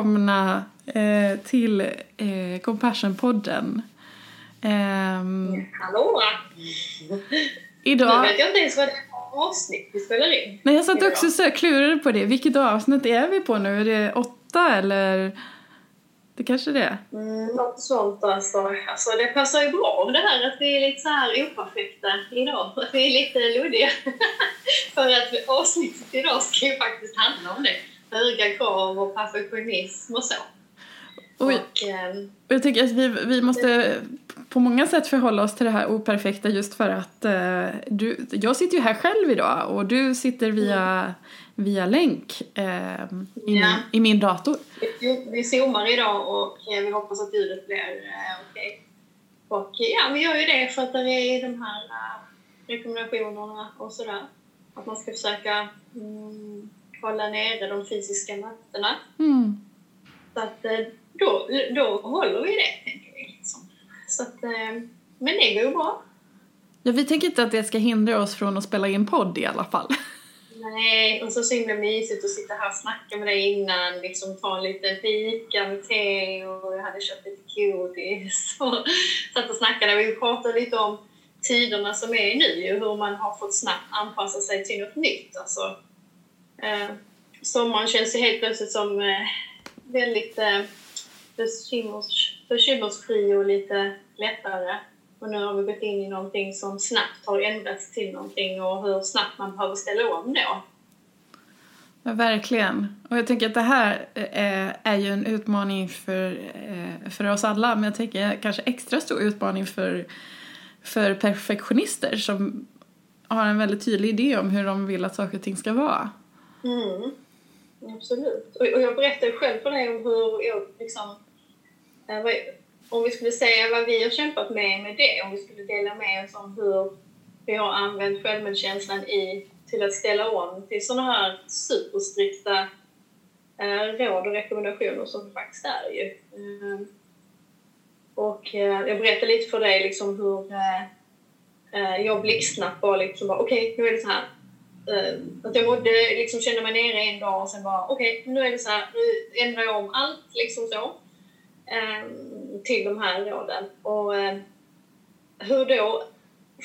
välkomna eh, till eh, Compassion-podden. Ehm, Hallå! idag... Nu vet jag inte ens vad det är för avsnitt vi spelar in. Nej, jag satt också så här, klurade på det. Vilket avsnitt är vi på nu? Är det åtta eller? Det kanske det är. Mm, något sånt alltså. alltså. Det passar ju bra det här att vi är lite så här operfekta idag. Att vi är lite luddiga. För att avsnittet idag ska ju faktiskt handla om det. Höga krav och perfektionism och så. Och, ehm, Och jag tycker att vi, vi måste på många sätt förhålla oss till det här operfekta just för att eh, du, jag sitter ju här själv idag och du sitter via, via länk eh, i, Ja. min, i min dator. vi, vi zoomar idag och eh, vi hoppas att ljudet blir eh, okej. Och eh, ja, vi gör ju det för att det är de här eh, rekommendationerna och sådär. Att man ska försöka mm, hålla nere de fysiska mötena. Mm. Så att eh, då, då håller vi det, tänker vi. Liksom. Så att, eh, men det går ju bra. Ja, vi tänker inte att det ska hindra oss från att spela in podd i alla fall. Nej, och så så himla mysigt att sitta här och snacka med dig innan, liksom ta en liten fika med te och jag hade köpt lite godis och satt och snackade. Vi pratade lite om tiderna som är nu, ju, hur man har fått snabbt anpassa sig till något nytt. Alltså, eh, sommaren känns ju helt plötsligt som eh, väldigt eh, bekymmers, bekymmersfri och lite lättare. Och nu har vi gått in i någonting som snabbt har ändrats till någonting och hur snabbt man behöver ställa om då. Ja, verkligen. Och jag tänker att det här eh, är ju en utmaning för, eh, för oss alla men jag tänker kanske extra stor utmaning för, för perfektionister som har en väldigt tydlig idé om hur de vill att saker och ting ska vara. Mm. Absolut. Och, och jag berättade själv för dig om hur jag liksom... Eh, om vi skulle säga vad vi har kämpat med med det, om vi skulle dela med oss om hur vi har använt självmedkänslan i, till att ställa om till sådana här superstrikta eh, råd och rekommendationer som det faktiskt är ju. Mm. och eh, jag berättade lite för dig liksom hur eh, eh jag blixtsnabbt bara liksom bara okej, nu är det så här. Eh, att jag mådde, liksom kände mig nere en dag och sen bara okej, nu är det så här, nu ändrar jag om allt liksom så. Ehm, till de här råden. Och eh, hur då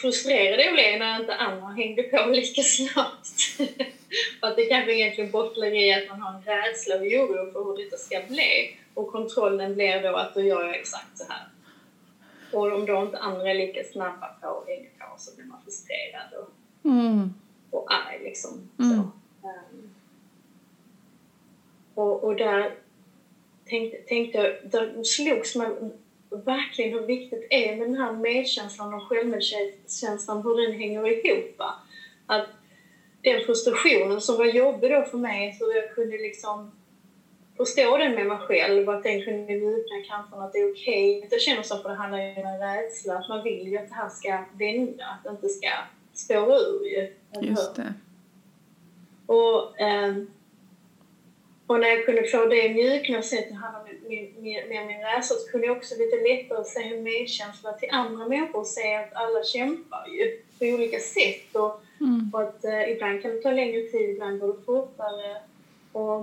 frustrerad jag blev när inte andra hängde på lika snabbt. för att det kanske egentligen bottnar i att man har en rädsla och oro för hur detta ska bli. Och kontrollen blir då att då gör jag exakt så här. Och om då inte andra är lika snabba på och hänger på så blir man frustrerad och, Mm och arg liksom. Mm. Så, ehm. och, och där tänkte, tänkte jag, där slogs man verkligen hur viktigt det är med den här medkänslan och självmedkänslan, hur den hänger ihop. va. Att den frustrationen som var jobbig då för mig, så jag kunde liksom förstå den med mig själv, att den kunde mjukna kanske att det är okej. Okay. Jag känner så för det handlar ju om en rädsla, att man vill ju att det här ska vända, att det inte ska spåra ur ju. hur? Just det. Och, ehm, och när jag kunde få det mjukna och se att det handlade med min, med, med min rädsla så kunde jag också lite lättare se en medkänsla till andra människor och se att alla kämpar ju på olika sätt. Och, Mm. och att eh, ibland kan det ta längre tid, ibland går det fortare. Och,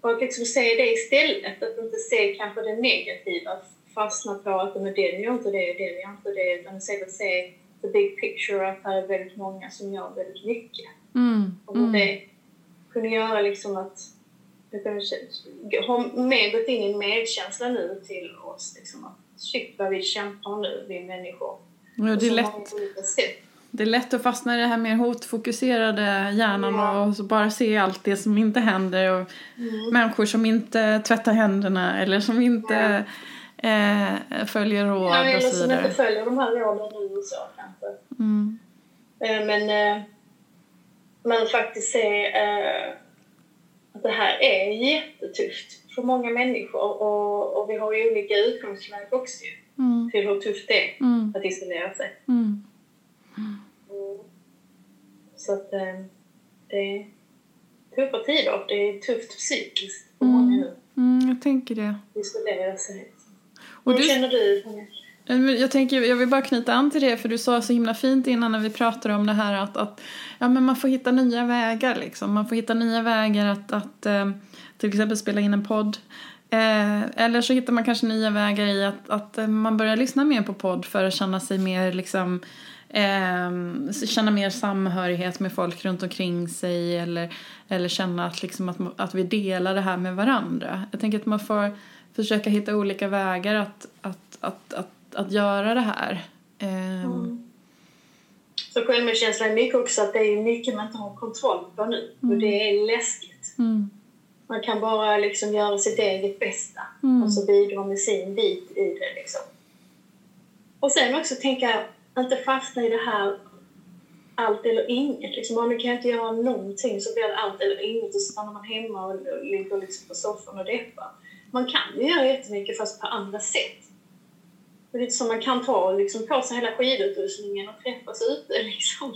och att liksom se det istället, att inte se kanske det negativa, fastna på att men den gör inte det, den gör inte det, utan istället se the big picture, att här är väldigt många som gör väldigt mycket. Mm. Och Mm. det kunde göra liksom att jag kunde ha mer gått in i medkänsla nu till oss. Liksom att shit vad vi kämpar nu, vi människor. Ja, det, är lätt, det är lätt att fastna i det här mer hotfokuserade hjärnan Ja. och bara se allt det som inte händer och Mm. människor som inte tvättar händerna eller som inte eh, följer råd Ja, och eller så som vidare. inte följer de här råden nu och så kanske. Mm. Eh, Men eh, man faktiskt ser eh, att det här är jättetufft för många människor och, och vi har ju olika utgångsläge också Mm. till hur tufft det är Mm. att isolera sig. Mm. Mm. Så att eh, det är tuffa tider. Det är tufft psykiskt för Mm. många nu. Mm, jag tänker det. Isolera sig. Och Hur du, känner du? Tanja? Jag, tänker, jag vill bara knyta an till det, för du sa så himla fint innan när vi pratade om det här att, att ja, men man får hitta nya vägar. Liksom. Man får hitta nya vägar att, att eh, till exempel spela in en podd. Eh, eller så hittar man kanske nya vägar i att, att eh, man börjar lyssna mer på podd för att känna sig mer liksom eh, känna mer samhörighet med folk runt omkring sig eller, eller känna att, liksom att, att vi delar det här med varandra. Jag tänker att man får försöka hitta olika vägar att, att, att, att, att göra det här. Eh, mm. Så självmedkänsla är mycket också att det är mycket man inte har kontroll på nu mm. och det är läskigt. Mm. Man kan bara liksom göra sitt eget bästa mm. och så bidra med sin bit i det. Liksom. Och sen också tänka, inte fastna i det här allt eller inget. Liksom, om du kan inte göra någonting så blir det allt eller inget och så stannar man hemma och ligger liksom på soffan och deppar. Man kan ju göra jättemycket fast på andra sätt. Det är lite som man kan ta liksom, på sig hela skidutrustningen och träffas ute. Liksom.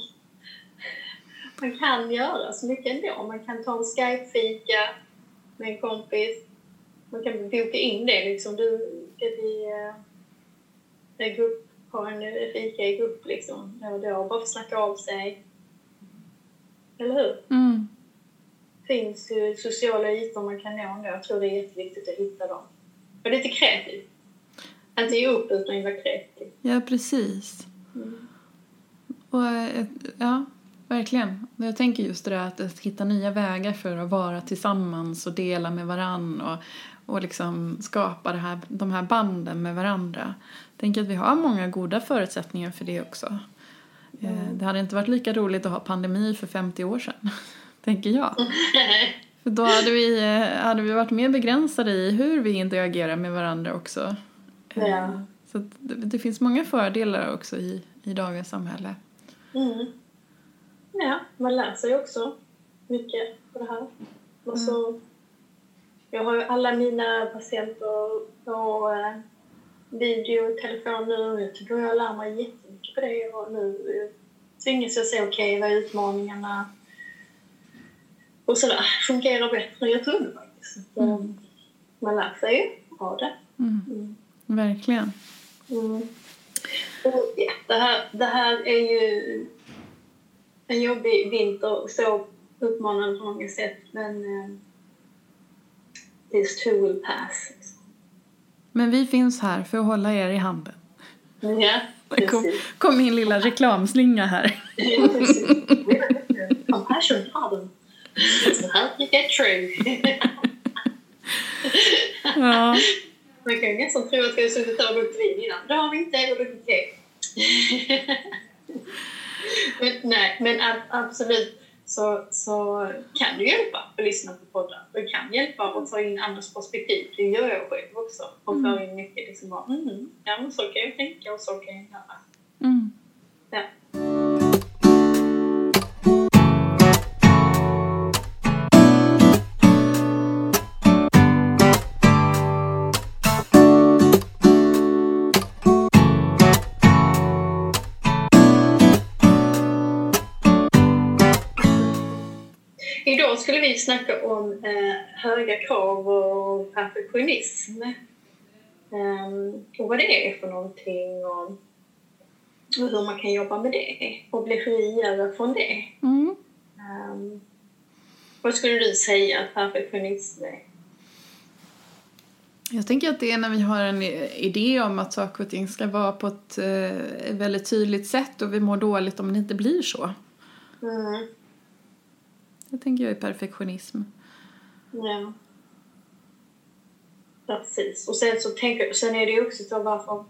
Man kan göra så mycket ändå. Man kan ta en Skype-fika med en kompis. Man kan boka in det. Liksom. Du, ska vi eh, äh, grupp, ha en eh, fika i grupp liksom, då och då? Bara för att snacka av sig. Eller hur? Mm finns ju sociala ytor man kan nå ändå. Jag tror det är jätteviktigt att hitta dem. Och lite kreativ. Inte ge upp utan vara kreativ. Ja, precis. Mm. Och, eh, ja, Verkligen. Jag tänker just det där att hitta nya vägar för att vara tillsammans och dela med varann och, och liksom skapa det här, de här banden med varandra. Jag tänker att vi har många goda förutsättningar för det också. Eh, mm. Det hade inte varit lika roligt att ha pandemi för 50 år sedan, tänker jag. För då hade vi, eh, hade vi varit mer begränsade i hur vi interagerar med varandra också. Eh, ja. Så det, det, finns många fördelar också i, i dagens samhälle. Mm. Ja, man lär sig också mycket på det här. Och så, mm. Jag har ju alla mina patienter på eh, video och telefon nu. Jag tycker jag lär mig jättemycket på det och nu tvingas jag se okej, okay, vad är utmaningarna och sådär. Fungerar bättre jag trodde faktiskt. Mm. Man lär sig ju av det. Mm. mm. Verkligen. Mm. Och, ja, det, här, det här är ju en jobbig vinter och så utmanande på många sätt. Men uh, this too will pass. Men vi finns här för att hålla er i handen. Ja, precis. Kom, kom min lilla reklamslinga här. Compassion. Help you get true. ja. Man kan nästan tro att vi har suttit där och druckit vin innan. Det har vi inte, och druckit te. men, nej, men absolut så, så kan det hjälpa att lyssna på poddar. Det kan hjälpa att ta in andras perspektiv. Det gör jag själv också. Och mm. få in mycket liksom bara, mm, ja men så kan jag tänka och så kan jag göra. Mm. Ja. Vi snacka om eh, höga krav och perfektionism. Um, och vad det är för någonting och, och hur man kan jobba med det och bli friare från det. Mm. Um, vad skulle du säga att perfektionism är? Jag tänker att det är när vi har en idé om att saker och ting ska vara på ett eh, väldigt tydligt sätt och vi mår dåligt om det inte blir så. Mm. Det tänker jag är perfektionism. Ja. Precis. Och sen, så tänker, sen är det ju också så varför...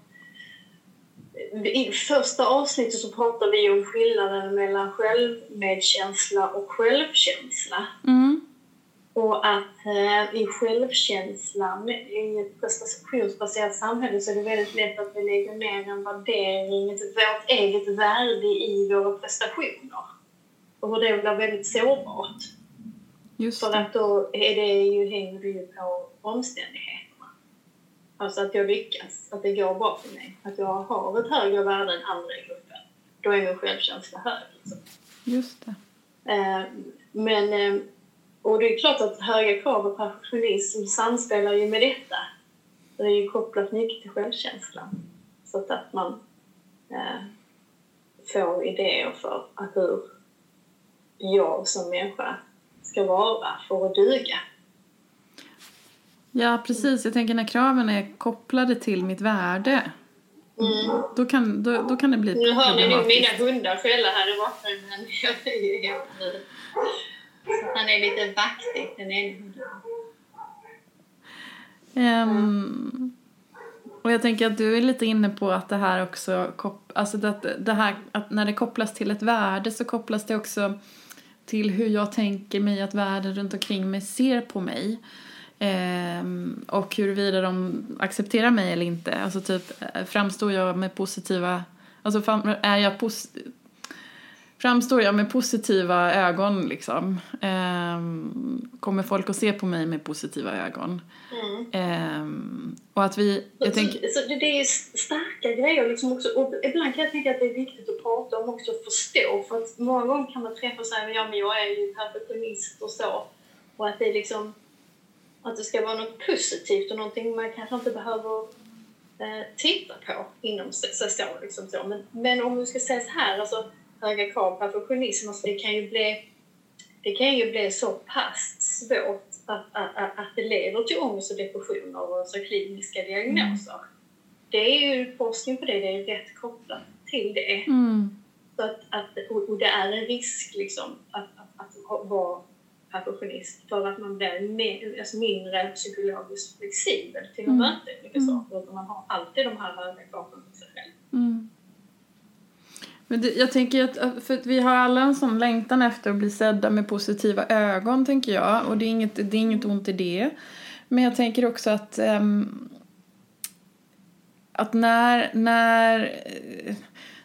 I första avsnittet så pratade vi om skillnaden mellan självmedkänsla och självkänsla. Mm. Och att eh, i självkänslan, i ett prestationsbaserat samhälle, så är det väldigt lätt att vi lägger ner en värdering, vårt eget värde i våra prestationer och hur det blir väldigt sårbart. Just För att då är det ju, hänger det ju på omständigheterna. Alltså att jag lyckas, att det går bra för mig, att jag har ett högre värde än andra i gruppen. Då är min självkänsla hög. Liksom. Just det. Eh, men, eh, och det är klart att höga krav och perfektionism samspelar ju med detta. Det är ju kopplat mycket till självkänslan. Så att, att man eh, får idéer för att hur jag som människa ska vara för att duga. Ja, precis. Jag tänker när kraven är kopplade till mitt värde. Mm. Då, kan, då, då kan det bli Nu hör ni nog mina hundar skälla här i bakgrunden. Han är lite vaktig, den ena hunden. Ehm, och jag tänker att du är lite inne på att det här också, alltså att det här, att när det kopplas till ett värde så kopplas det också till hur jag tänker mig att världen runt omkring mig ser på mig. Ehm, och huruvida de accepterar mig eller inte. Alltså typ, eh, framstår jag med positiva, alltså är jag pos- Framstår jag med positiva ögon liksom? Ehm, kommer folk att se på mig med positiva ögon? Mm. Ehm, och att vi, jag så, så det, det är starka grejer liksom också. Och ibland kan jag tänka att det är viktigt att prata om också och förstå. För att många gånger kan man träffa och säga ja men jag är ju perfektionist och så. Och att det är liksom att det ska vara något positivt och någonting man kanske inte behöver eh, titta på inom sig så. Liksom så. Men, men om vi ska säga så här, alltså höga krav, perfektionism, alltså det kan ju bli det kan ju bli så pass svårt att, att, att, att det leder till ångest och depressioner och så kliniska diagnoser. Det är ju forskning på det, det är rätt kopplat till det. mm, Så att, att, och det är en risk liksom att, att, att vara perfektionist för att man blir mer, alltså mindre psykologiskt flexibel till att Mm. möta olika saker. Man har alltid de här höga kraven på sig själv. mm. Men det, jag tänker att, för att vi har alla en sån längtan efter att bli sedda med positiva ögon, tänker jag. Och det är inget, det är inget ont i det. Men jag tänker också att, um, att när, när,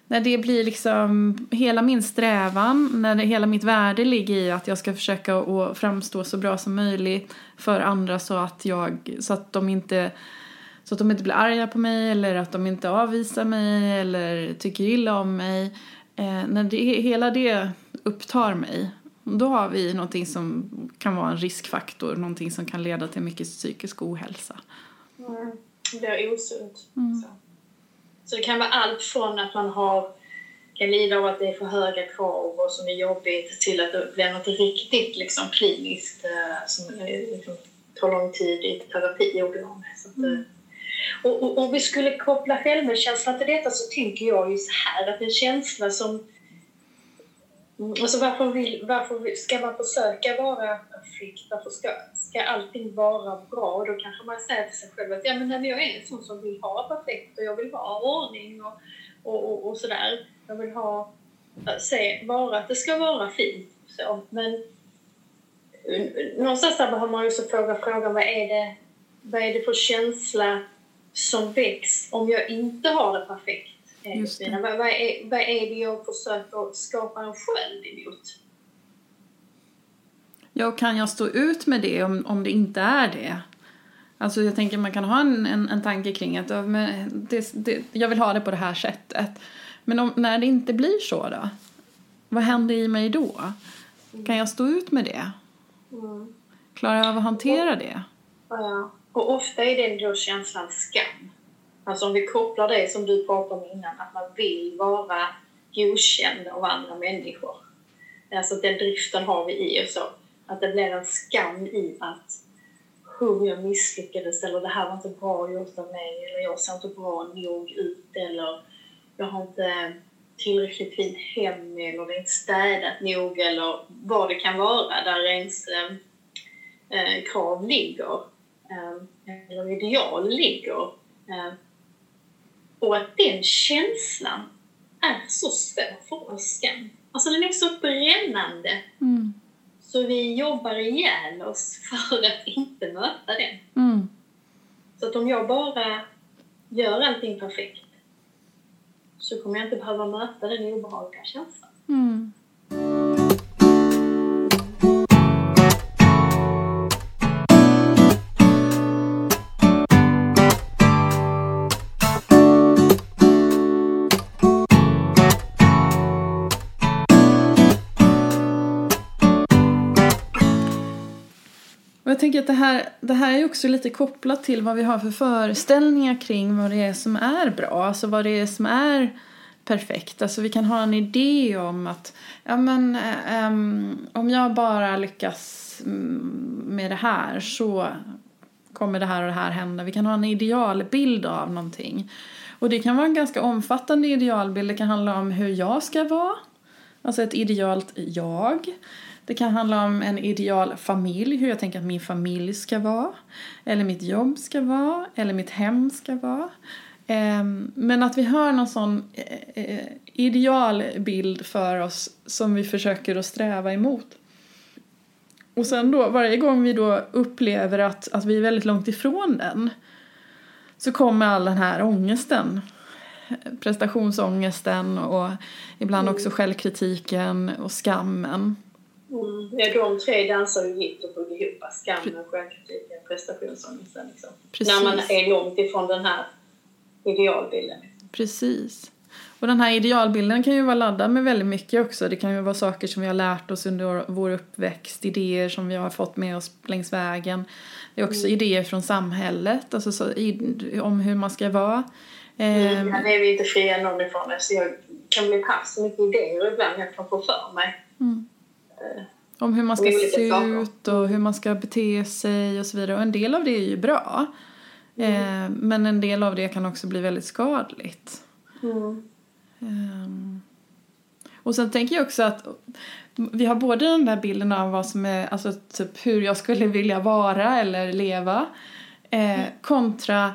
när det blir liksom hela min strävan, när det, hela mitt värde ligger i att jag ska försöka att framstå så bra som möjligt för andra så att, jag, så att de inte så att de inte blir arga på mig eller att de inte avvisar mig eller tycker illa om mig. Eh, när det, hela det upptar mig, då har vi någonting som kan vara en riskfaktor, någonting som kan leda till mycket psykisk ohälsa. Mm. Det blir osunt. Mm. Så. så det kan vara allt från att man har kan lida av att det är för höga krav och som är jobbigt till att det blir något riktigt liksom, kliniskt eh, som liksom, tar lång tid i terapi. gjorde jag med. Så att, eh, och, och, vi skulle koppla självmedkänsla till detta så tänker jag ju så här att en känsla som Alltså varför, vill, varför ska man försöka vara perfekt? Varför ska, ska allting vara bra? Och då kanske man säger till sig själv att ja, men jag är en sån som vill ha perfekt och jag vill ha ordning och, och, och, och sådär. Jag vill ha, se, vara att det ska vara fint. Så, men eh, någonstans där behöver man ju fråga frågan vad är det, vad är det för känsla som väcks om jag inte har det perfekt? Eh, Just det. Vad, vad, är, vad är det jag försöker skapa en sköld emot? Ja, kan jag stå ut med det om, om det inte är det? Alltså jag tänker man kan ha en, en, en tanke kring att det, det, jag vill ha det på det här sättet. Men om, när det inte blir så då? Vad händer i mig då? Kan jag stå ut med det? Mm. Klarar jag av att hantera det? Ja. Och ofta är det då känslan skam. Alltså om vi kopplar det som du pratade om innan, att man vill vara godkänd av andra människor. Alltså den driften har vi i oss. Att det blir en skam i att hur jag misslyckades eller det här var inte bra gjort av mig eller jag ser inte bra nog ut eller jag har inte tillräckligt fint hem eller det är inte städat nog eller vad det kan vara där ens eh, eh krav ligger eller ideal ligger. Eh, och att den känslan är så svår för oss skam. Alltså den är så brännande Mm. så vi jobbar ihjäl oss för att inte möta den. Mm. Så att om jag bara gör allting perfekt så kommer jag inte behöva möta den obehagliga känslan. Mm. Tänker att det här, det här är också lite kopplat till vad vi har för föreställningar kring vad det är som är bra, alltså vad det är som är perfekt. Alltså vi kan ha en idé om att ja, men, um, om jag bara lyckas mm, med det här så kommer det här och det här hända. Vi kan ha en idealbild av någonting. Och det kan vara en ganska omfattande idealbild. Det kan handla om hur jag ska vara. Alltså ett idealt jag. Det kan handla om en ideal familj, hur jag tänker att min familj ska vara. Eller mitt jobb ska vara, eller mitt hem ska vara. Ehm, men att vi har någon sån eh, eh, idealbild för oss som vi försöker att sträva emot. Och sen då, varje gång vi då upplever att, att vi är väldigt långt ifrån den så kommer all den här ångesten. Prestationsångesten och ibland också självkritiken och skammen. Mm. Ja, de tre dansar ju vitt och buggar ihop. Skammen, självkritiken, prestationsångesten. Liksom. När man är långt ifrån den här idealbilden. Precis. Och den här idealbilden kan ju vara laddad med väldigt mycket också. Det kan ju vara saker som vi har lärt oss under vår uppväxt, idéer som vi har fått med oss längs vägen. Det är också mm. idéer från samhället, alltså så, i, om hur man ska vara. Mm, ja, det är vi inte fria någon ifrån. Alltså jag kan bli haft så mycket idéer ibland jag kan få för mig. Mm. Uh, om hur man ska se ut och hur man ska bete sig och så vidare. Och en del av det är ju bra. Mm. Eh, men en del av det kan också bli väldigt skadligt. Mm. Um, och sen tänker jag också att vi har både den där bilden av vad som är, alltså typ hur jag skulle vilja vara eller leva eh, mm. kontra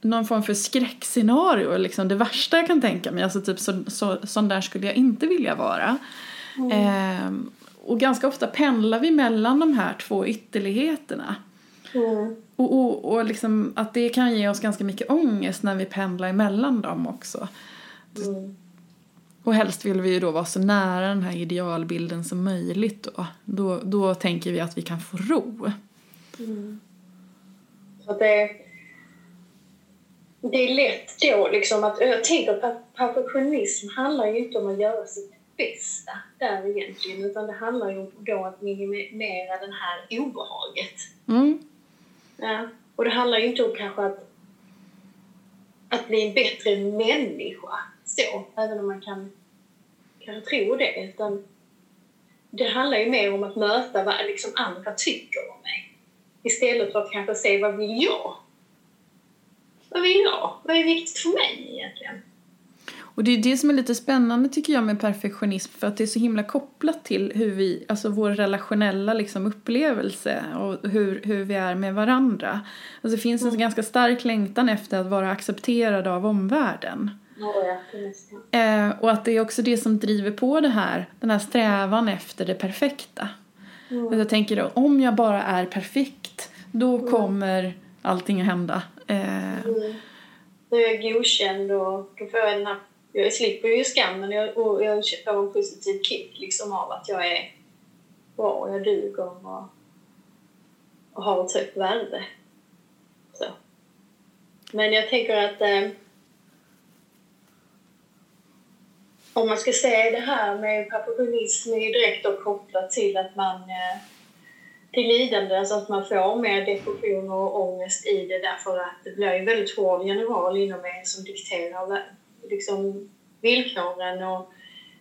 någon form för skräckscenario, liksom det värsta jag kan tänka mig, alltså typ så, så, sån där skulle jag inte vilja vara. Mm. Eh, och ganska ofta pendlar vi mellan de här två ytterligheterna. Mm. Och, och, och liksom att det kan ge oss ganska mycket ångest när vi pendlar emellan dem också. Mm. Och helst vill vi ju då vara så nära den här idealbilden som möjligt då. Då, då tänker vi att vi kan få ro. Mm. Så det, det är lätt då liksom att, jag tänker att perfektionism handlar ju inte om att göra sitt bästa där egentligen utan det handlar ju då om att minimera det här obehaget. Mm. Ja. Och det handlar ju inte om kanske att, att bli en bättre människa, så, även om man kan kanske tro det. Utan det handlar ju mer om att möta vad liksom andra tycker om mig. Istället för att kanske se vad vill jag? Vad vill jag? Vad är viktigt för mig egentligen? Och det är det som är lite spännande tycker jag med perfektionism för att det är så himla kopplat till hur vi, alltså vår relationella liksom upplevelse och hur, hur vi är med varandra. Alltså det finns en mm. ganska stark längtan efter att vara accepterad av omvärlden. Oh ja, eh, och att det är också det som driver på det här, den här strävan efter det perfekta. Mm. Jag tänker då, om jag bara är perfekt, då mm. kommer allting att hända. Eh, mm. Då är jag godkänd och då får jag den här jag slipper ju skammen jag, och jag får en positiv kick liksom av att jag är bra och jag duger och, och har ett högt värde. Så. Men jag tänker att eh, om man ska se det här med perfektionism är direkt och kopplat till att man eh, till lidande, alltså att man får mer depression och ångest i det därför att det blir en väldigt hård general inom en som dikterar liksom, villkoren och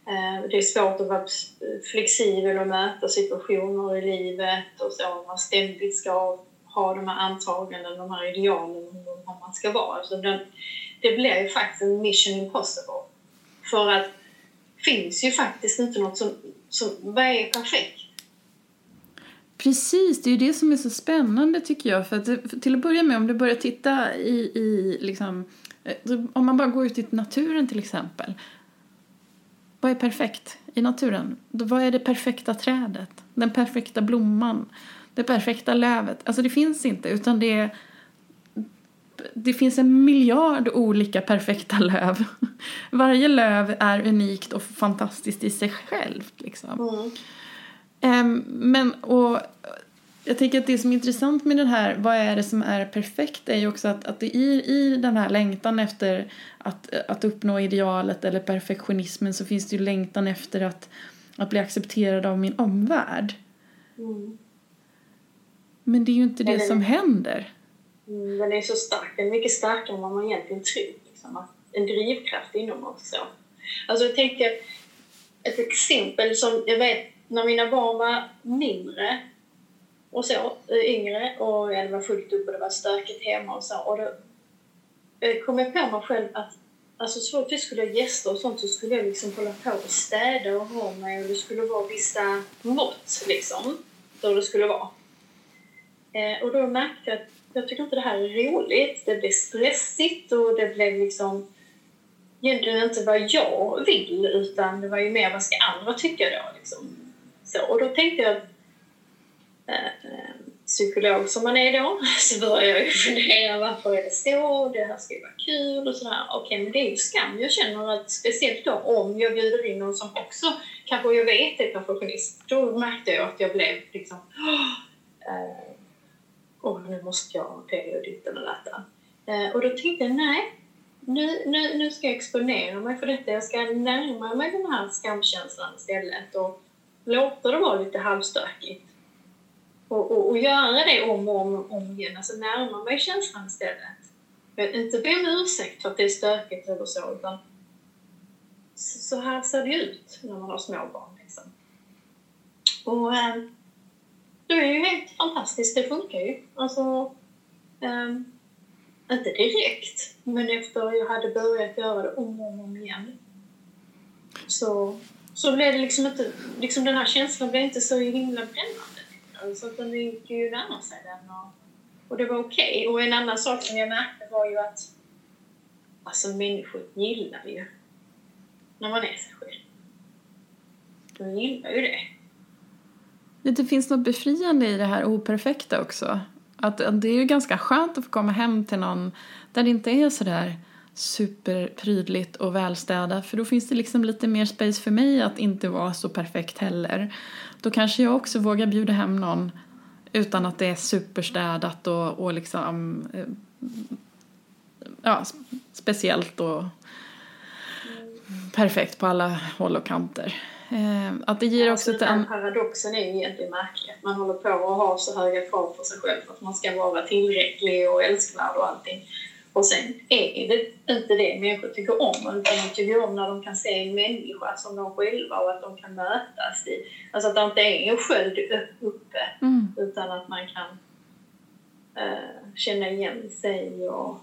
eh, det är svårt att vara flexibel och möta situationer i livet och så. Man ständigt ska ha de här antagandena, de här idealen om hur man ska vara. Alltså den, det blir ju faktiskt en mission impossible. För att det finns ju faktiskt inte något som, som vad är perfekt? Precis, det är ju det som är så spännande tycker jag. För, att, för till att börja med, om du börjar titta i, i liksom, Eh, om man bara går ut i naturen till exempel. Vad är perfekt i naturen? Vad är det perfekta trädet? Den perfekta blomman? Det perfekta lövet? Alltså det finns inte utan det är det finns en miljard olika perfekta löv. Varje löv är unikt och fantastiskt i sig självt. Liksom. Mm. Um, men, och jag tänker att det som är intressant med den här, vad är det som är perfekt, är ju också att, att det i, i den här längtan efter att, att uppnå idealet eller perfektionismen så finns det ju längtan efter att, att bli accepterad av min omvärld. Mm. Men det är ju inte det Eller- som händer. Mm, Den är så stark. Den är mycket starkare än vad man egentligen tror. Liksom. En drivkraft inom oss. Så. Alltså jag tänker ett exempel som jag vet när mina barn var mindre och så, eh, yngre och ja, det var fullt upp och det var stökigt hemma och så. Och då eh, kom jag på mig själv att alltså, så fort vi skulle ha gäster och sånt så skulle jag liksom hålla på och städa och ha mig och det skulle vara vissa mått liksom. Hur det skulle vara. Eh, och då märkte jag att jag tycker inte det här är roligt. Det blev stressigt och det blev liksom egentligen inte vad jag vill utan det var ju mer vad ska andra tycka då. Liksom. Så, och då tänkte jag att Eh, psykolog som man är då så började jag ju fundera varför är det så? Det här ska ju vara kul och sådär. Okej, men det är ju skam. Jag känner att speciellt då om jag bjuder in någon som också kanske jag vet är perfektionist. Då märkte jag att jag blev liksom eh, Åh, nu måste jag det och ditten och detta. Och då tänkte jag, nej, nu, nu, nu ska jag exponera mig för detta. Jag ska närma mig den här skamkänslan istället och låta det vara lite halvstökigt. Och, och, och göra det om och om, om igen, alltså närma mig känslan istället. Men inte be om ursäkt för att det är stökigt eller så, utan så, så här ser det ut när man har små barn. Liksom. Och eh, det är ju helt fantastiskt, det funkar ju. Alltså, ehm, inte direkt, men efter jag hade börjat göra det om och om, om igen så, så blev det liksom inte, liksom den här känslan blev inte så himla brännande så att den gick ju närma sig den och, och det var okej. Och en annan sak som jag märkte var ju att alltså människor gillar ju när man är sig själv. De gillar ju det. Det finns något befriande i det här operfekta också. Att, att det är ju ganska skönt att få komma hem till någon där det inte är sådär superprydligt och välstädat för då finns det liksom lite mer space för mig att inte vara så perfekt heller. Då kanske jag också vågar bjuda hem någon utan att det är superstädat och, och liksom eh, ja, speciellt och perfekt på alla håll och kanter. Eh, att det ger också alltså, den paradoxen är ju egentligen märklig. Att man håller på att ha så höga krav på sig själv att man ska vara tillräcklig och älskvärd och allting. Och sen är det inte det människor tycker om, utan de tycker om när de kan se en människa som de själva och att de kan mötas i. Alltså att det inte är en sköld uppe, Mm. utan att man kan eh, känna igen sig och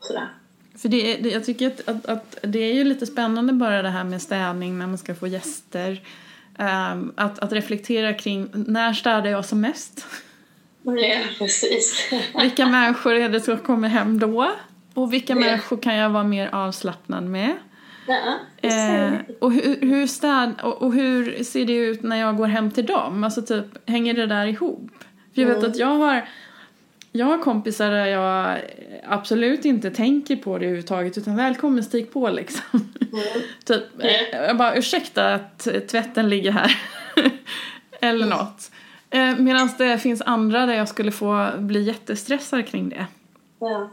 sådär. För det, jag tycker att, att, att det är ju lite spännande bara det här med städning när man ska få gäster. Ehm, att, att reflektera kring när städar jag som mest? Ja, precis. Vilka människor är det som kommer hem då? Och vilka Ja. människor kan jag vara mer avslappnad med? ja, Eh, och, hur, hur städ, och, och hur ser det ut när jag går hem till dem? Alltså typ, hänger det där ihop? För jag vet Mm. att jag har, jag har kompisar där jag absolut inte tänker på det överhuvudtaget utan välkommen stig på liksom. Mm. typ, eh, jag bara ursäkta att tvätten ligger här. Eller något. Eh, Medan det finns andra där jag skulle få bli jättestressad kring det. Ja.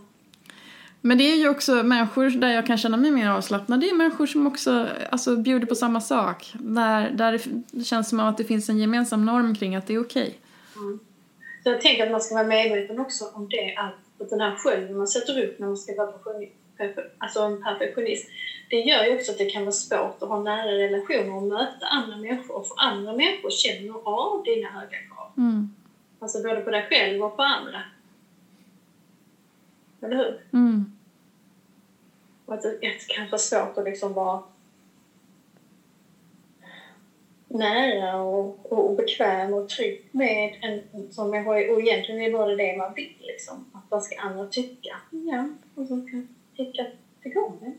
Men det är ju också människor där jag kan känna mig mer avslappnad. Det är människor som också alltså, bjuder på samma sak. Där, där det känns som att det finns en gemensam norm kring att det är okej. Mm. Så jag tänker att man ska vara medveten också om det att, den här skölden man sätter upp när man ska vara perfektionist, perfe- alltså en perfektionist, det gör ju också att det kan vara svårt att ha nära relationer och möta andra människor. För andra människor känner av dina höga krav. Mm. Alltså både på dig själv och på andra. Eller hur? Mm. Och att det det kan vara svårt att liksom vara nära och, och bekväm och trygg med en som människa. Och egentligen är bara det man vill. Liksom. Att vad ska andra tycka? Ja, och så kan tycka om det.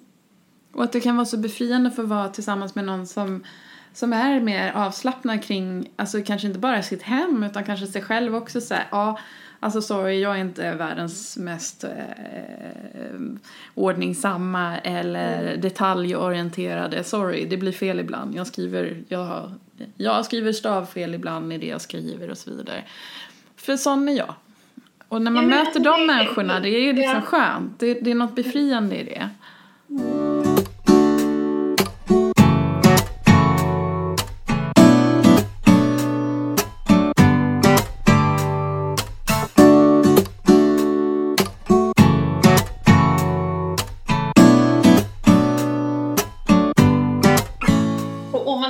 Och att det kan vara så befriande för att vara tillsammans med någon som, som är mer avslappnad kring, alltså kanske inte bara sitt hem utan kanske sig själv också så här, ja, alltså sorry, jag är inte världens mest eh, ordningsamma eller detaljorienterade, sorry, det blir fel ibland, jag skriver, jag, har- jag skriver stavfel ibland i det jag skriver och så vidare. För sån är jag. Och när man ja, möter alltså, de människorna, det är ju liksom ja. skönt. Det, det är något befriande i det.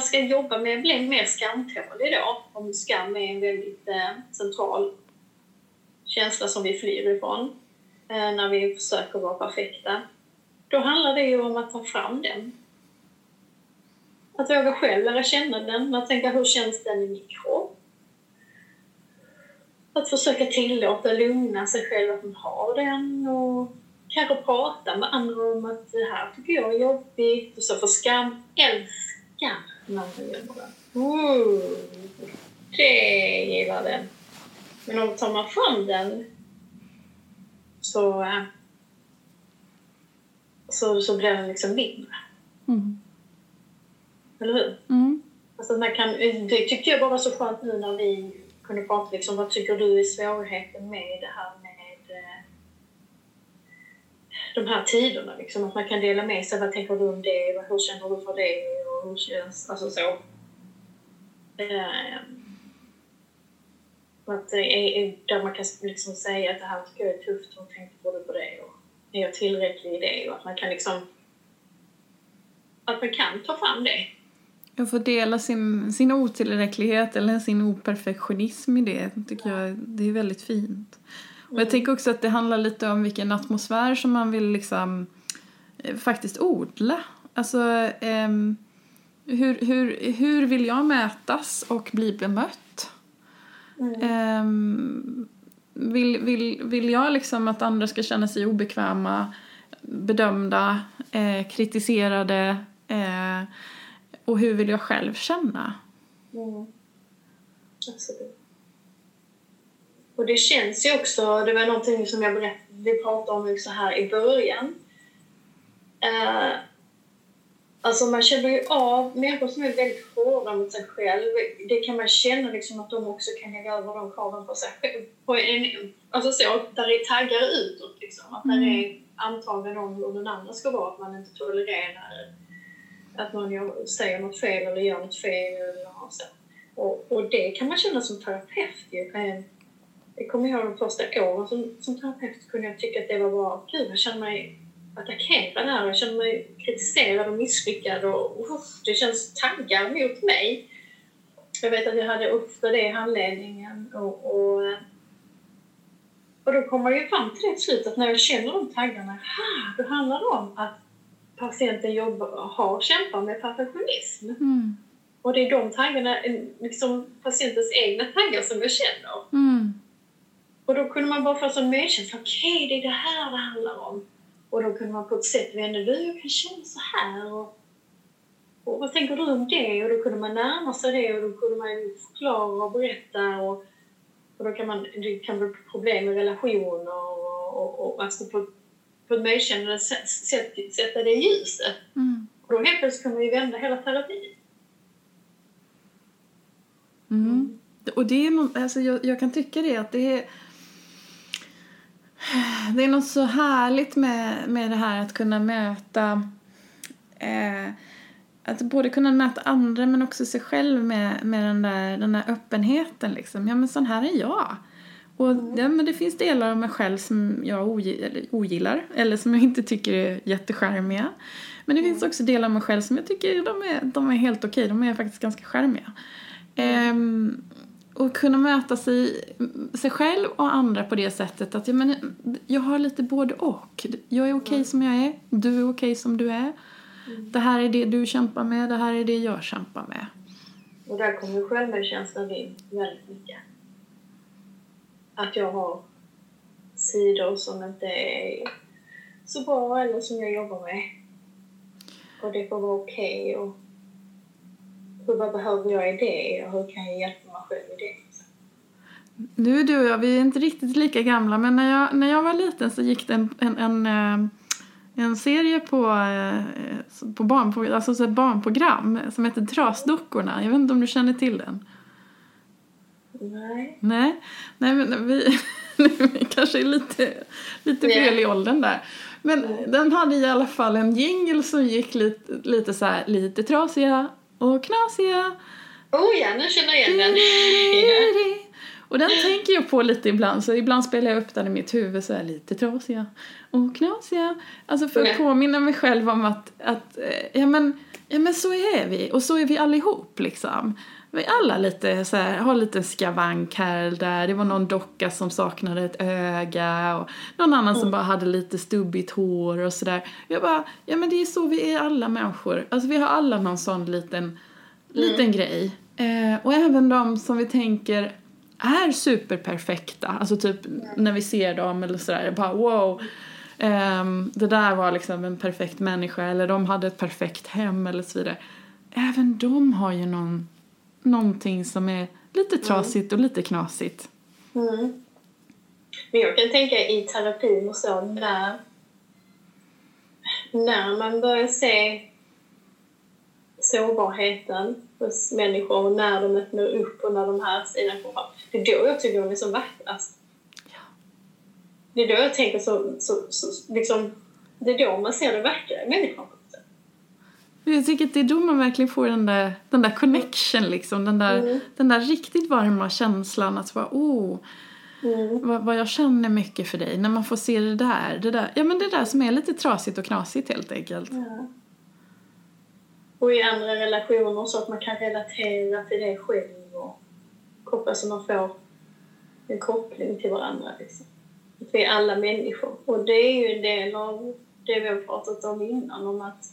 ska jobba med, bli mer skamtålig då, om skam är en väldigt eh, central känsla som vi flyr ifrån eh, när vi försöker vara perfekta, då handlar det ju om att ta fram den. Att våga själv lära känna den, att tänka hur känns den i min kropp? Att försöka tillåta lugna sig själv att man har den och kanske prata med andra om att det här tycker jag är jobbigt. Och så för skam älskar när man gömmer den. Ooh, det gillar den. Men om tar man fram den så, så, så blir den liksom mindre. Mm. Eller hur? Mm. Alltså man kan, det tyckte jag bara var så skönt nu när vi kunde prata liksom, vad tycker du är svårigheten med det här med eh, de här tiderna liksom, att man kan dela med sig, vad tänker du om det, hur känner du för det och hur känns, alltså så. Eh, att det är, där man kan liksom säga att det här tycker jag är tufft, och tänkte både på det och är jag tillräcklig i det och att man kan liksom att man kan ta fram det. Jag får dela sin, sin otillräcklighet eller sin operfektionism i det, tycker jag det är väldigt fint. Och jag tänker också att det handlar lite om vilken atmosfär som man vill liksom eh, faktiskt odla. Alltså, ehm, hur, hur, hur vill jag mötas och bli bemött? Ehm, vill, vill, vill jag liksom att andra ska känna sig obekväma, bedömda, eh, kritiserade? Eh, och hur vill jag själv känna? Mm. Absolut. Och det känns ju också, det var någonting som jag berättade, vi pratade om så här i början. Uh, alltså man känner ju av människor som är väldigt hårda mot sig själv. Det kan man känna liksom att de också kan lägga över de kraven på sig själv. På en, alltså så, där det är taggar utåt liksom. Att mm. där är antaganden om hur den andra ska vara, att man inte tolererar att någon gör, säger något fel eller gör något fel eller så. Och, och det kan man känna som terapeut ju. Jag kommer ihåg de första åren som, som terapeut kunde jag tycka att det var bra. Gud, jag känner mig attackerad här. Jag känner mig kritiserad och misslyckad och uh, det känns taggar mot mig. Jag vet att jag hade ofta det i handledningen och, och, och då kommer jag fram till det till slut att när jag känner de taggarna, ha, då handlar det om att patienten jobbar, har, kämpar med perfektionism. Mm. Och det är de taggarna, liksom patientens egna taggar som jag känner. Mm. Och då kunde man bara få sån medkänsla, okej okay, det är det här det handlar om. Och då kunde man på ett sätt vända, du jag kan känna så här. Och, och vad tänker du om det? Och då kunde man närma sig det och då kunde man förklara och berätta. Och, och då kan man, det kan bli problem med relationer och, och, och alltså på på ett medkännande sätt sätta det i ljuset. Mm. Och då helt plötsligt kan man ju vända hela terapin. Mm. Och det är alltså jag, jag, kan tycka det att det är det är något så härligt med, med det här att kunna möta eh, att både kunna möta andra men också sig själv med, med den, där, den där öppenheten liksom. Ja men sån här är jag. Och mm. ja, men det finns delar av mig själv som jag ogillar eller som jag inte tycker är jättecharmiga. Men det mm. finns också delar av mig själv som jag tycker de är, de är helt okej, de är faktiskt ganska charmiga. Mm. Ehm, och kunna möta sig, sig själv och andra på det sättet att jag, men, jag har lite både och. Jag är okej mm. som jag är, du är okej som du är. Mm. Det här är det du kämpar med, det här är det jag kämpar med. Och där kommer självmedkänslan in väldigt mycket att jag har sidor som inte är så bra eller som jag jobbar med. Och det får vara okej. Okay. Och vad behöver jag i det och hur kan jag hjälpa mig själv i det? Nu du och jag, vi är inte riktigt lika gamla men när jag, när jag var liten så gick det en, en, en, eh, en serie på, eh, på barn, alltså ett barnprogram som heter Trasdockorna. Jag vet inte om du känner till den? Nej. Nej, Nej men vi, vi kanske är lite, lite fel i åldern där. Men mm. den hade i alla fall en jingle som gick lite, lite så här, lite trasiga och knasiga. Oh ja, nu känner jag igen den. Och den tänker jag på lite ibland, så ibland spelar jag upp den i mitt huvud så är lite trasiga och knasiga. Alltså för att påminna mig själv om att, att eh, ja, men, ja men så är vi, och så är vi allihop liksom. Vi alla lite så här, har lite skavank här eller där. Det var någon docka som saknade ett öga och någon annan mm. som bara hade lite stubbigt hår och sådär. Jag bara, ja men det är så vi är alla människor. Alltså vi har alla någon sån liten, mm. liten grej. Eh, och även de som vi tänker är superperfekta, alltså typ mm. när vi ser dem eller sådär, bara wow. Um, det där var liksom en perfekt människa eller de hade ett perfekt hem eller så vidare. Även de har ju någon någonting som är lite mm. trasigt mm. och lite knasigt. Mm. Men jag kan tänka i terapin och så, när, när man börjar se sårbarheten hos människor, när de öppnar upp och när de här sidorna kommer fram. Det är då jag tycker de är som vackrast. Det är då jag tänker så, så, så liksom, det är då man ser det vackra i människan. Jag tycker att det är då man verkligen får den där, den där connection liksom, den där, mm. den där riktigt varma känslan att vara oh, mm. vad, vad, jag känner mycket för dig. När man får se det där, det där, ja men det där som är lite trasigt och knasigt helt enkelt. Ja. Och i andra relationer så att man kan relatera till det själv och koppla så man får en koppling till varandra liksom. Vi är alla människor. Och det är ju en del av det vi har pratat om innan, om att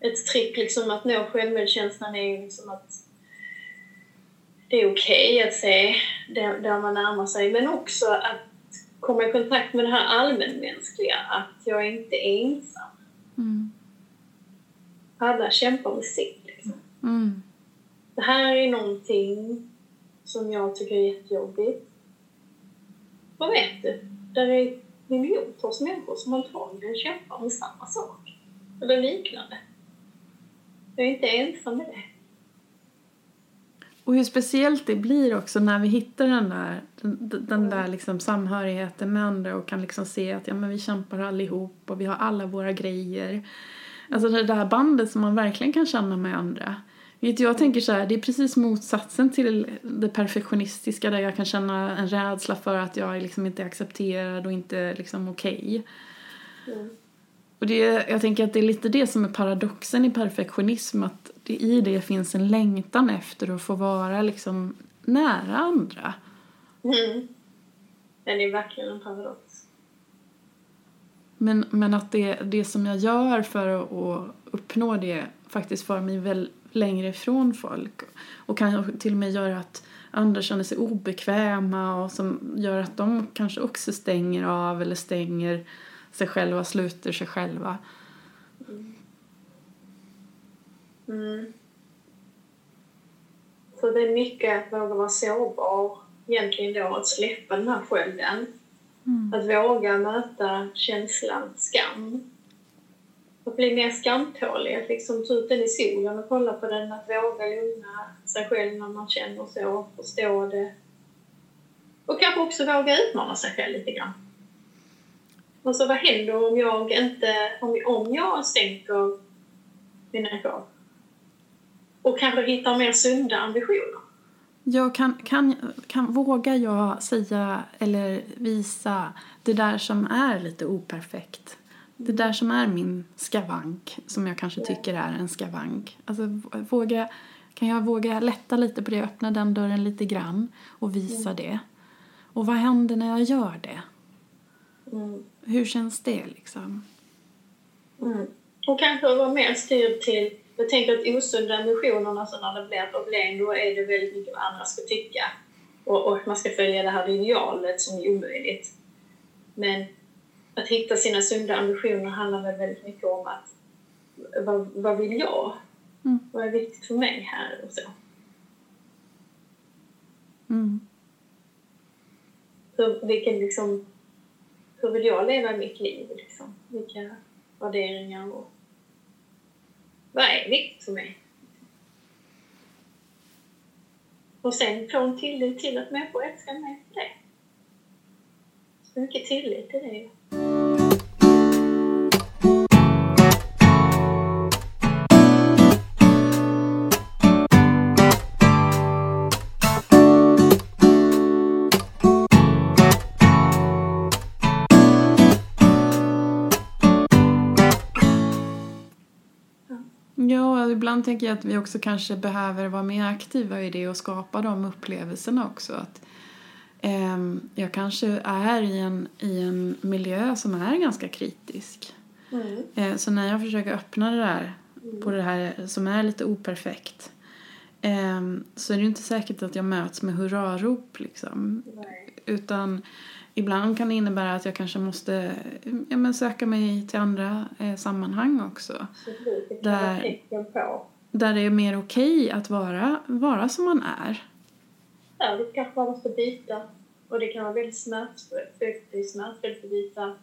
ett trick liksom att nå självmedkänslan är ju liksom att det är okej okay att se där, där man närmar sig, men också att komma i kontakt med det här allmänmänskliga, att jag inte är ensam. Mm. Alla kämpar med sitt. Liksom. Mm. Det här är någonting som jag tycker är jättejobbigt. Vad vet du? Där är miljontals människor som antagligen kämpar med samma sak. Eller liknande. Jag är inte ensam med det. Och hur speciellt det blir också när vi hittar den där, den, den där liksom samhörigheten med andra och kan liksom se att ja, men vi kämpar allihop och vi har alla våra grejer. Alltså det där bandet som man verkligen kan känna med andra. Vet jag tänker så här, det är precis motsatsen till det perfektionistiska där jag kan känna en rädsla för att jag liksom inte är accepterad och inte liksom okej. Okay. Mm. Och det, jag tänker att det är lite det som är paradoxen i perfektionism, att det, i det finns en längtan efter att få vara liksom nära andra. Mm. Den är verkligen en paradox. Men, men att det, det som jag gör för att uppnå det faktiskt för mig väl längre ifrån folk och kan till och med göra att andra känner sig obekväma och som gör att de kanske också stänger av eller stänger sig själva, sluter sig själva. Mm. Så det är mycket att våga vara sårbar, egentligen då att släppa den här skölden. Mm. Att våga möta känslan skam. Att bli mer skamtålig, att liksom ta ut den i solen och kolla på den, att våga lugna sig själv när man känner så, förstå det. Och kanske också våga utmana sig själv lite grann. Alltså vad händer om jag inte, om, om jag sänker mina krav? Och kanske hittar mer sunda ambitioner? Jag kan, kan, kan, vågar jag säga eller visa det där som är lite operfekt? Det där som är min skavank, som jag kanske tycker är en skavank. Alltså, våga, kan jag våga lätta lite på det, öppna den dörren lite grann och visa mm. det? Och vad händer när jag gör det? Mm. Hur känns det liksom? Mm. Och kanske vara mer styrd till, jag tänker att osunda ambitionerna, så när det blir problem, då är det väldigt mycket vad andra ska tycka. Och, och man ska följa det här idealet som är omöjligt. Men att hitta sina sunda ambitioner handlar väl väldigt mycket om att vad, vad vill jag? Mm. Vad är viktigt för mig här och så. Mm. Så vilken liksom hur vill jag leva mitt liv? Liksom? Vilka värderingar och vad är viktigt för mig? Och sen få en tillit till att människor älskar mig för det. Så mycket tillit till det. Ibland tänker jag att vi också kanske behöver vara mer aktiva i det och skapa de upplevelserna också. Att, eh, jag kanske är i en, i en miljö som är ganska kritisk. Mm. Eh, så när jag försöker öppna det där på det här som är lite operfekt eh, så är det ju inte säkert att jag möts med hurrarop liksom. Nej. Utan ibland kan det innebära att jag kanske måste ja, men söka mig till andra eh, sammanhang också. Det Där-. Där det är mer okej att vara, vara som man är. Ja, du kanske bara måste byta. Och det kan vara väldigt smärtfullt. Det är smärtfullt att byta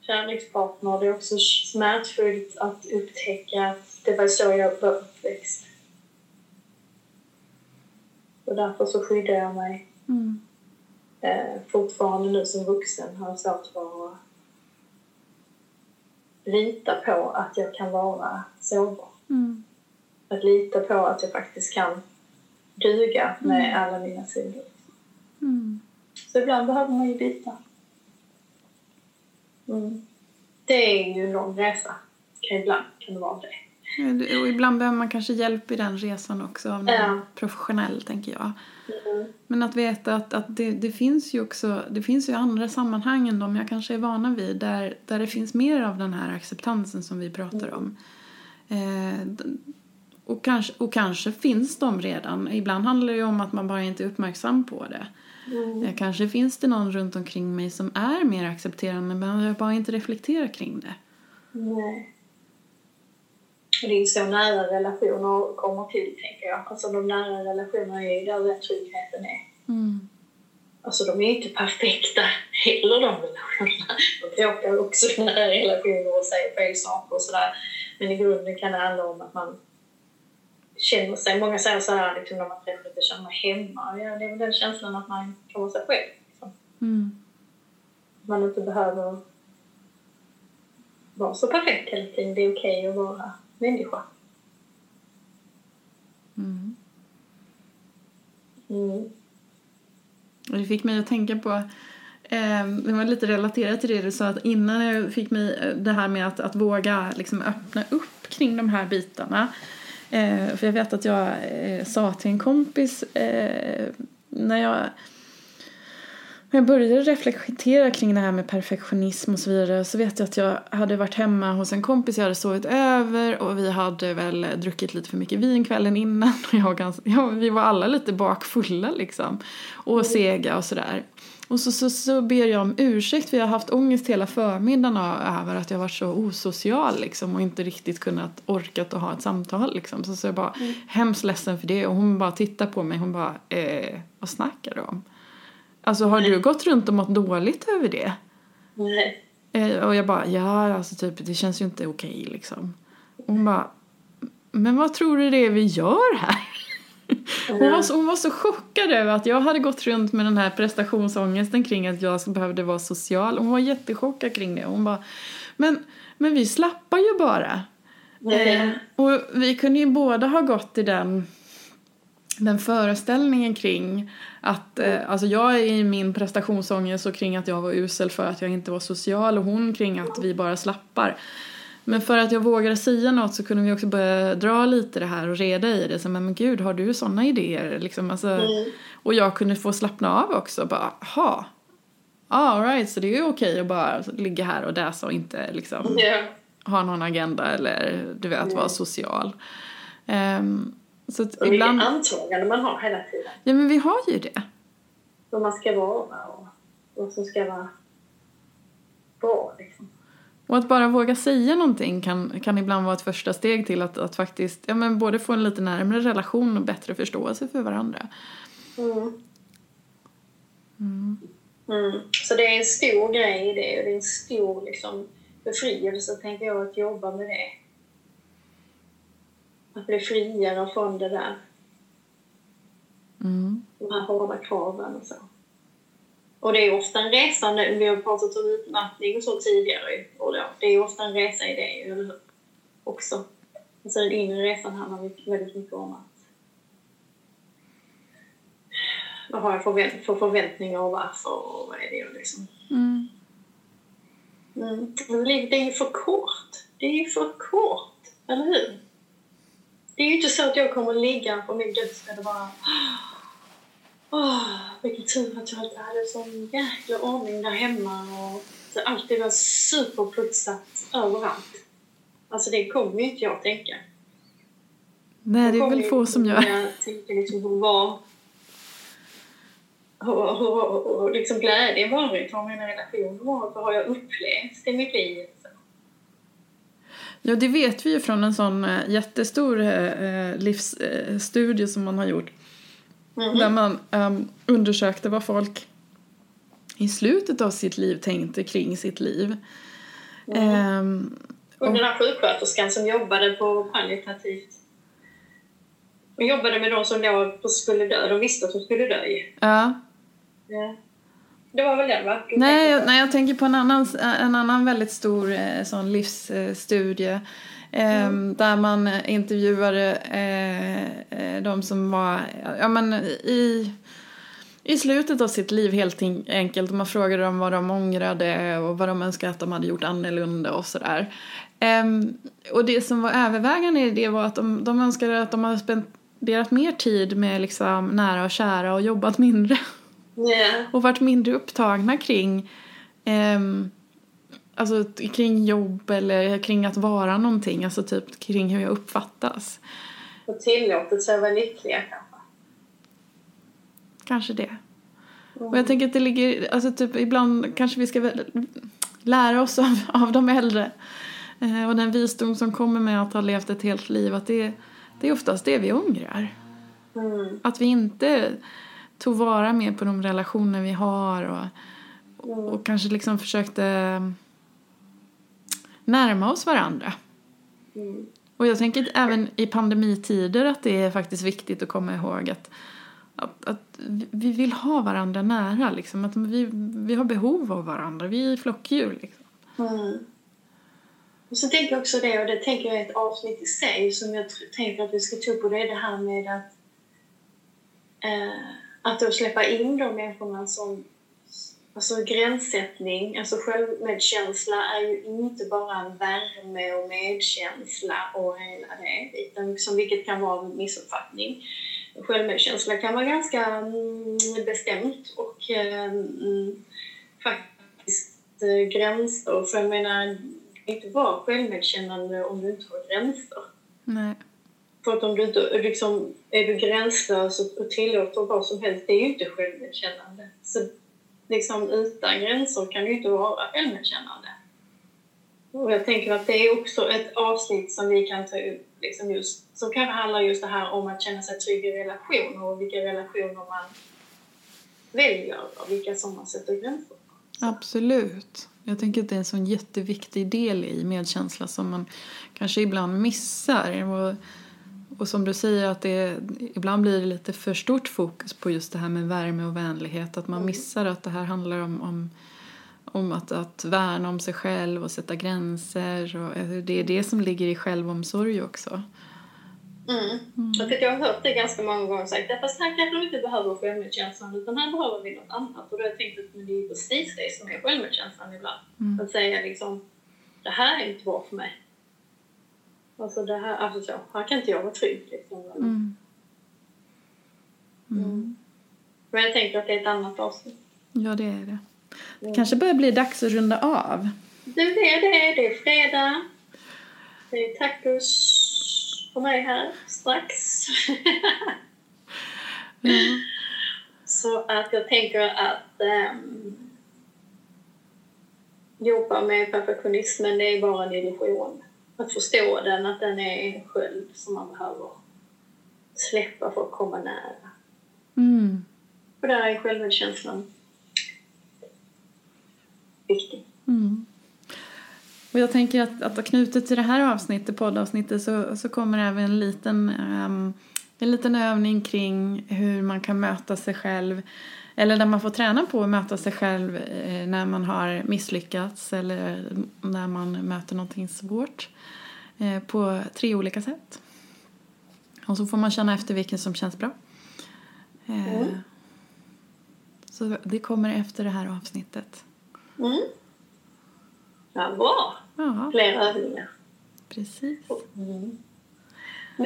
kärlekspartner. Det är också smärtfullt att upptäcka att det var så jag var uppväxt. Och därför så skyddar jag mig Mm. Eh, fortfarande nu som vuxen. Har svårt att lita på att jag kan vara sårbar. Mm. Att lita på att jag faktiskt kan duga med alla mina sidor. Mm. Så ibland behöver man ju byta. Mm. Det är ju en lång resa. Kan ibland kan det vara det. Och ibland behöver man kanske hjälp i den resan också av någon Ja. professionell, tänker jag. Mm. Men att veta att, att det, det finns ju också det finns ju andra sammanhang än de jag kanske är vana vid där, där det finns mer av den här acceptansen som vi pratar om. Eh, och, kanske, och kanske finns de redan. Ibland handlar det ju om att man bara inte är uppmärksam på det. Mm. Eh, kanske finns det någon runt omkring mig som är mer accepterande men jag bara inte reflekterar kring det. Nej. Det är ju så nära relationer kommer till, tänker jag. Alltså de nära relationerna är ju där den tryggheten är. Mm. Alltså de är ju inte perfekta heller de relationerna. De råkar också nära relationer och säger fel saker och sådär. Men i grunden kan det handla om att man känner sig, många säger så här liksom när man träffar lite känner mig hemma. Ja, det är väl den känslan att man kan vara sig själv. Liksom. Mm. Man inte behöver vara så perfekt hela tiden. Det är okej att vara människa. Mm. Mm. Det fick mig att tänka på, eh, det var lite relaterat till det du sa, att innan jag fick mig eh, det här med att, att våga liksom öppna upp kring de här bitarna. Eh, för jag vet att jag sa till en kompis när jag när jag började reflektera kring det här med perfektionism och så vidare så vet jag att jag hade varit hemma hos en kompis, jag hade sovit över och vi hade väl druckit lite för mycket vin kvällen innan och jag ganska, ja, vi var alla lite bakfulla liksom och sega och sådär. Och så, så, så ber jag om ursäkt för jag har haft ångest hela förmiddagen över att jag varit så osocial liksom och inte riktigt kunnat orkat att ha ett samtal liksom. Så, så jag bara hemskt ledsen för det och hon bara tittar på mig hon bara eh, vad snackar du om? Alltså har du gått runt och mått dåligt över det? Nej. Eh, och jag bara, ja alltså typ det känns ju inte okej liksom. Och hon bara, men vad tror du det är vi gör här? Hon var, så, hon var så chockad över att jag hade gått runt med den här prestationsångesten kring att jag behövde vara social. Hon var jättechockad kring det. Hon bara, men, men vi slappar ju bara. Eh, och vi kunde ju båda ha gått i den, den föreställningen kring att, eh, alltså jag är i min prestationsångest och kring att jag var usel för att jag inte var social och hon kring att vi bara slappar. Men för att jag vågade säga något så kunde vi också börja dra lite det här och reda i det. Så, men, men gud, har du sådana idéer? Liksom, alltså, Mm. Och jag kunde få slappna av också. Bara, aha. All right, så det är ju okej att bara ligga här och läsa och inte liksom Ja. ha någon agenda eller du vet vara social. Ehm, så att Och ibland, antaganden man har hela tiden. ja men vi har ju det. Hur man ska vara och vad som ska vara bra. Liksom. Och att bara våga säga någonting kan, kan ibland vara ett första steg till att, att faktiskt ja, men både få en lite närmare relation och bättre förståelse för varandra. Mm. Mm. Så det är en stor grej i det och det är en stor liksom, befrielse, tänker jag, att jobba med det. Att bli friare från det där, Mm. de här hårda kraven och så. Och det är ofta en resa, vi har pratat om utmattning och så tidigare, och då, det är ofta en resa i det, eller hur? Också. Alltså den inre resan handlar väldigt mycket om att vad har jag förvänt- för förväntningar och varför och vad är det liksom. Mm. Mm. Livet är ju för kort. Det är ju för kort, eller hur? Det är ju inte så att jag kommer ligga på min dödsbädd och bara Åh, vilken tur att jag inte hade sån jäkla ordning där hemma och så alltid var superputsat överallt. Alltså det kommer ju inte jag att tänka. Nej, det är väl få som gör. Jag tänker liksom på vad hur, hur, hur liksom glädjen varit, har mina relationer varit, vad har jag upplevt i mitt liv? Ja, det vet vi ju från en sån eh, jättestor eh, livsstudie som man har gjort. Mhm. Där man ehm, undersökte vad folk i slutet av sitt liv tänkte kring sitt liv. Ehm, Och den här sjuksköterskan som jobbade på palliativt. Hon jobbade med de som låg på skulle dö. De visste att de skulle dö ju. ja. Ja. Det var väl den va? Du Nej, jag, nej, jag tänker på en annan, en annan väldigt stor eh, sån livsstudie. Eh, Där man eh, intervjuade eh, eh, de som var ja, men i, i slutet av sitt liv helt en- enkelt. Man frågade dem vad de ångrade och vad de önskade att de hade gjort annorlunda och sådär. Ehm, och det som var övervägande i det var att de, de önskade att de hade spenderat mer tid med liksom nära och kära och jobbat mindre Ja. och varit mindre upptagna kring ehm, alltså kring jobb eller kring att vara någonting, alltså typ kring hur jag uppfattas. Och tillåtit sig att vara lyckliga kanske. Kanske det. Och jag tänker att det ligger, alltså typ ibland kanske vi ska lära oss av, av de äldre eh, och den visdom som kommer med att ha levt ett helt liv, att det, det är oftast det vi ångrar. Mm. Att vi inte tog vara mer på de relationer vi har och, och, och kanske liksom försökte närma oss varandra. Mm. Och jag tänker även i pandemitider att det är faktiskt viktigt att komma ihåg att, att, att vi vill ha varandra nära. Liksom. Att vi, vi har behov av varandra. Vi är flockdjur. Liksom. Mm. Och så tänker jag också det, och det tänker jag är ett avsnitt i sig som jag tänker att vi ska ta upp och det är det här med att eh, att då släppa in de människorna som Alltså gränssättning, alltså självmedkänsla är ju inte bara en värme och medkänsla och hela det, utan liksom, vilket kan vara en missuppfattning. Självmedkänsla kan vara ganska mm, bestämt och mm, faktiskt eh, gränser. För jag menar, du kan inte vara självmedkännande om du inte har gränser. Nej. För att om du inte, liksom, är du gränslös och- tillåter vad som helst, det är ju inte självmedkännande. Så liksom utan gränser kan du inte vara självmedkännande. Och jag tänker att det är också ett avsnitt som vi kan ta upp, liksom just, som kanske handlar just det här om att känna sig trygg i relationer och vilka relationer man väljer och vilka som man sätter gränser på. Absolut. Jag tänker att det är en sån jätteviktig del i medkänsla som man kanske ibland missar. Och, och som du säger, att det, ibland blir det lite för stort fokus på just det här med värme och vänlighet. Att man missar att det här handlar om, om, om att, att värna om sig själv och sätta gränser. Och eh, det är det som ligger i självomsorg också. Mm. Så att jag har hört det ganska många gånger sagt att fast här kanske du inte behöver självmedkänslan utan här behöver vi något annat. Och då har jag tänkt att det är precis det som är självmedkänslan ibland. Mm. Att säga liksom, det här är inte bra för mig. Alltså det här, alltså så, här kan inte jag vara trygg liksom. Mm. Mm. Men jag tänker att det är ett annat avsnitt. Ja, det är det. Det kanske börjar bli dags att runda av. Det är det, det är fredag. Det är tacos för mig här strax. Mm. Så att jag tänker att um, jobba med perfektionismen, det är bara en illusion. Att förstå den, att den är en sköld som man behöver släppa för att komma nära. Mm. Och där är självmedkänslan viktig. Mm. Och jag tänker att, att knutet till det här avsnittet, poddavsnittet, så, så kommer även en liten, ehm, en liten övning kring hur man kan möta sig själv. Eller där man får träna på att möta sig själv eh, när man har misslyckats eller när man möter någonting svårt. Eh, på tre olika sätt. Och så får man känna efter vilken som känns bra. Eh, Mm. Så det kommer efter det här avsnittet. Mm. Ja, bra! Ja, Fler övningar. precis. Mm.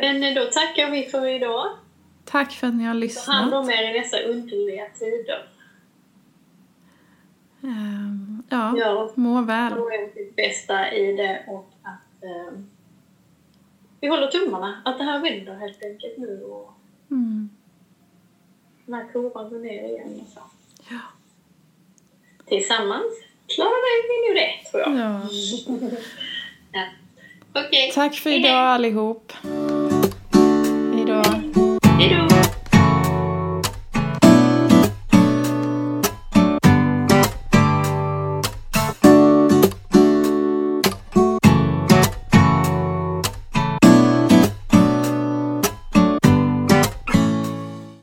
Men då tackar vi för idag. Tack för att ni har Ta hand lyssnat. om er i dessa underliga tider. Ehm, Ja, Gör må väl. gör sitt bästa i det och att eh, vi håller tummarna. Att det här vänder helt enkelt nu och Mm. den här kurvan går ner igen. Och så. Ja. Tillsammans klarar vi nu det, tror jag. Ja. Ja. Okej. Tack för idag allihop. Hejdå. Hej då!